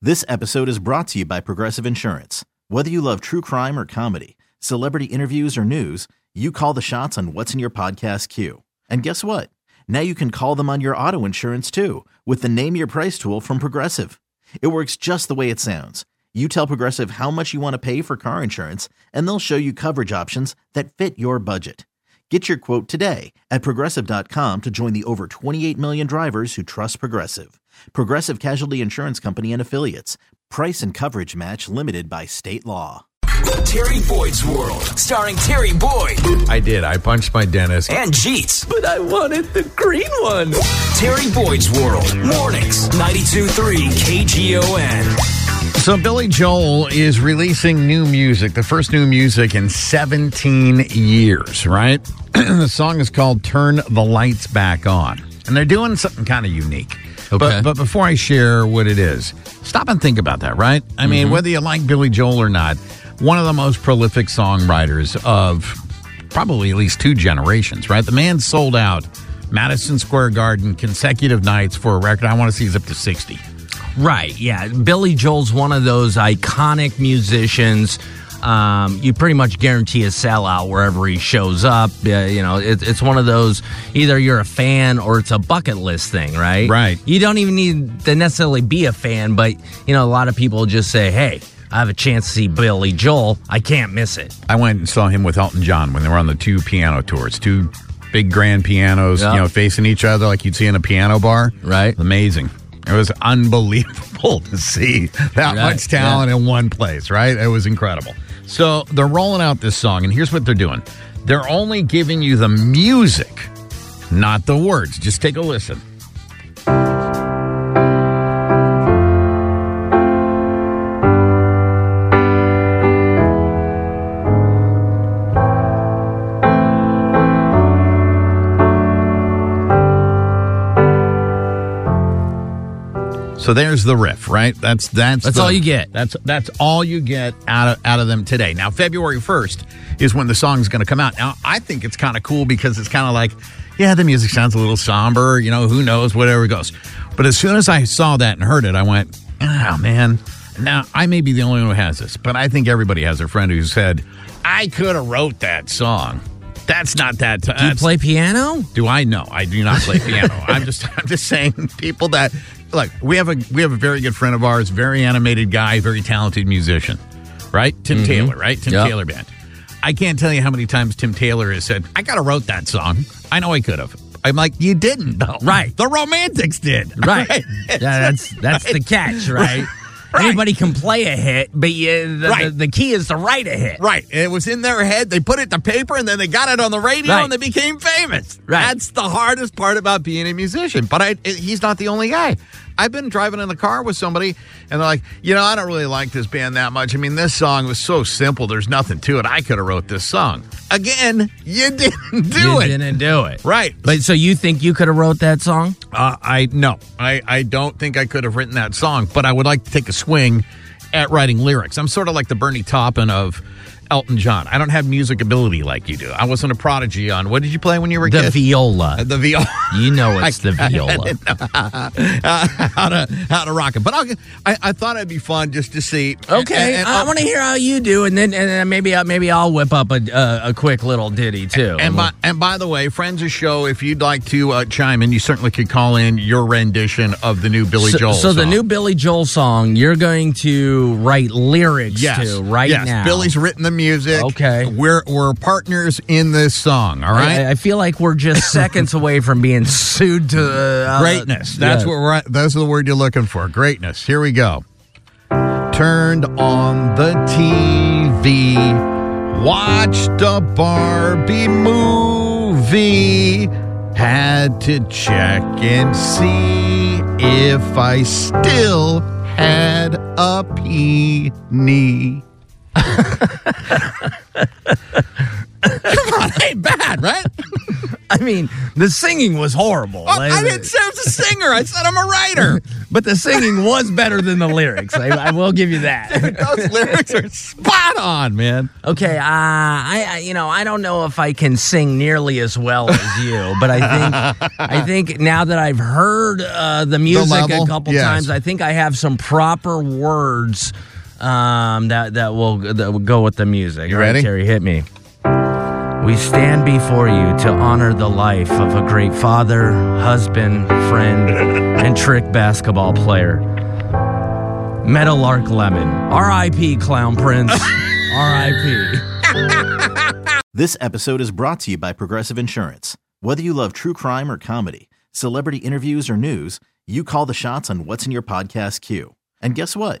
This episode is brought to you by Progressive Insurance. Whether you love true crime or comedy, celebrity interviews or news, you call the shots on what's in your podcast queue. And guess what? Now you can call them on your auto insurance too with the Name Your Price tool from Progressive. It works just the way it sounds. You tell Progressive how much you want to pay for car insurance, and they'll show you coverage options that fit your budget. Get your quote today at progressive.com to join the over 28 million drivers who trust Progressive. Progressive Casualty Insurance Company and Affiliates. Price and coverage match limited by state law. Terry Boyd's World, starring Terry Boyd I did. I punched my dentist. and Jeets. But I wanted the green one. Terry Boyd's World, mornings, 92.3 KGON. So Billy Joel is releasing new music, the first new music in 17 years, right? the song is called Turn the Lights Back On. And they're doing something kind of unique. Okay. But, but before I share what it is, stop and think about that, right? I mean, mm-hmm. whether you like Billy Joel or not, one of the most prolific songwriters of probably at least two generations, right? The man sold out Madison Square Garden consecutive nights for a record. I want to see he's up to 60. Right, yeah. Billy Joel's one of those iconic musicians. Um, you pretty much guarantee a sellout wherever he shows up. Uh, you know, it, it's one of those either you're a fan or it's a bucket list thing, right? Right. You don't even need to necessarily be a fan, but you know, a lot of people just say, "Hey, I have a chance to see Billy Joel. I can't miss it." I went and saw him with Elton John when they were on the two piano tours, two big grand pianos, Yeah. you know, facing each other like you'd see in a piano bar. Right. Amazing. It was unbelievable to see that Right, much talent in one place, right? It was incredible. So they're rolling out this song, and here's what they're doing they're only giving you the music, not the words. Just take a listen. So there's the riff, right? That's that's That's the- all you get. That's that's all you get out of out of them today. Now February 1st is when the song's going to come out. Now I think it's kind of cool because it's kind of like yeah, the music sounds a little somber, you know, who knows whatever it goes. But as soon as I saw that and heard it, I went, "Oh man, now I may be the only one who has this, but I think everybody has a friend who said, "I could have wrote that song." That's not that. Do you play piano? Do I know? I do not play piano. I'm just I'm just saying people that look, we have a we have a very good friend of ours, very animated guy, very talented musician. Right? Tim mm-hmm. Taylor, right? Tim Yep. Taylor band. I can't tell you how many times Tim Taylor has said, I gotta wrote that song. I know I could have. I'm like, you didn't though. Right. The romantics did. Right. yeah, that's that's the catch, right? Right. Anybody can play a hit, but you, the, Right. the, the key is to write a hit. Right. It was in their head. They put it to paper and then they got it on the radio Right. and they became famous. Right. That's the hardest part about being a musician. But I, it- he's not the only guy. I've been driving in the car with somebody and they're like, you know, I don't really like this band that much. I mean, this song was so simple. There's nothing to it. I could have wrote this song. Again, you didn't do it. you it. didn't do it. Right. But so you think you could have wrote that song? Uh, I no, I, I don't think I could have written that song, but I would like to take a swing at writing lyrics. I'm sort of like the Bernie Taupin of Elton John. I don't have music ability like you do. I wasn't a prodigy on what did you play when you were a The kid? viola. the viola. You know it's the viola. how to how to rock it. But I'll, I I thought it'd be fun just to see. Okay, and- and I I'll- want to hear how you do, and then and then maybe I- maybe I'll whip up a a, a quick little ditty too. And by, and by the way, friends of the show, if you'd like to uh, chime in, you certainly could call in your rendition of the new Billy so, Joel. so the new Billy Joel song, you're going to write lyrics yes, to right yes. now. Billy's written the music. Okay. we're we're partners in this song. all right? I- I, feel like we're just seconds away from being sued to uh, greatness. That's yeah. what we're. Those are the word you're looking for. Greatness. Here we go. Turned on the TV, watched a Barbie movie. Had to check and see if I still had a peony. Come on, ain't bad, right? I mean, the singing was horrible. Oh, I didn't say I was a singer. I said I'm a writer. but the singing was better than the lyrics. I, I will give you that. Those lyrics are spot on, man. Okay, uh, I, I you know I don't know if I can sing nearly as well as you, but I think I think now that I've heard uh, the music level? a couple Yes. times, I think I have some proper words um, that that will that will go with the music. You All right, ready? Terry? Hit me. We stand before you to honor the life of a great father, husband, friend, and trick basketball player. Meadowlark Lemon. R.I.P. Clown Prince. R.I.P. This episode is brought to you by Progressive Insurance. Whether you love true crime or comedy, celebrity interviews or news, you call the shots on what's in your podcast queue. And guess what?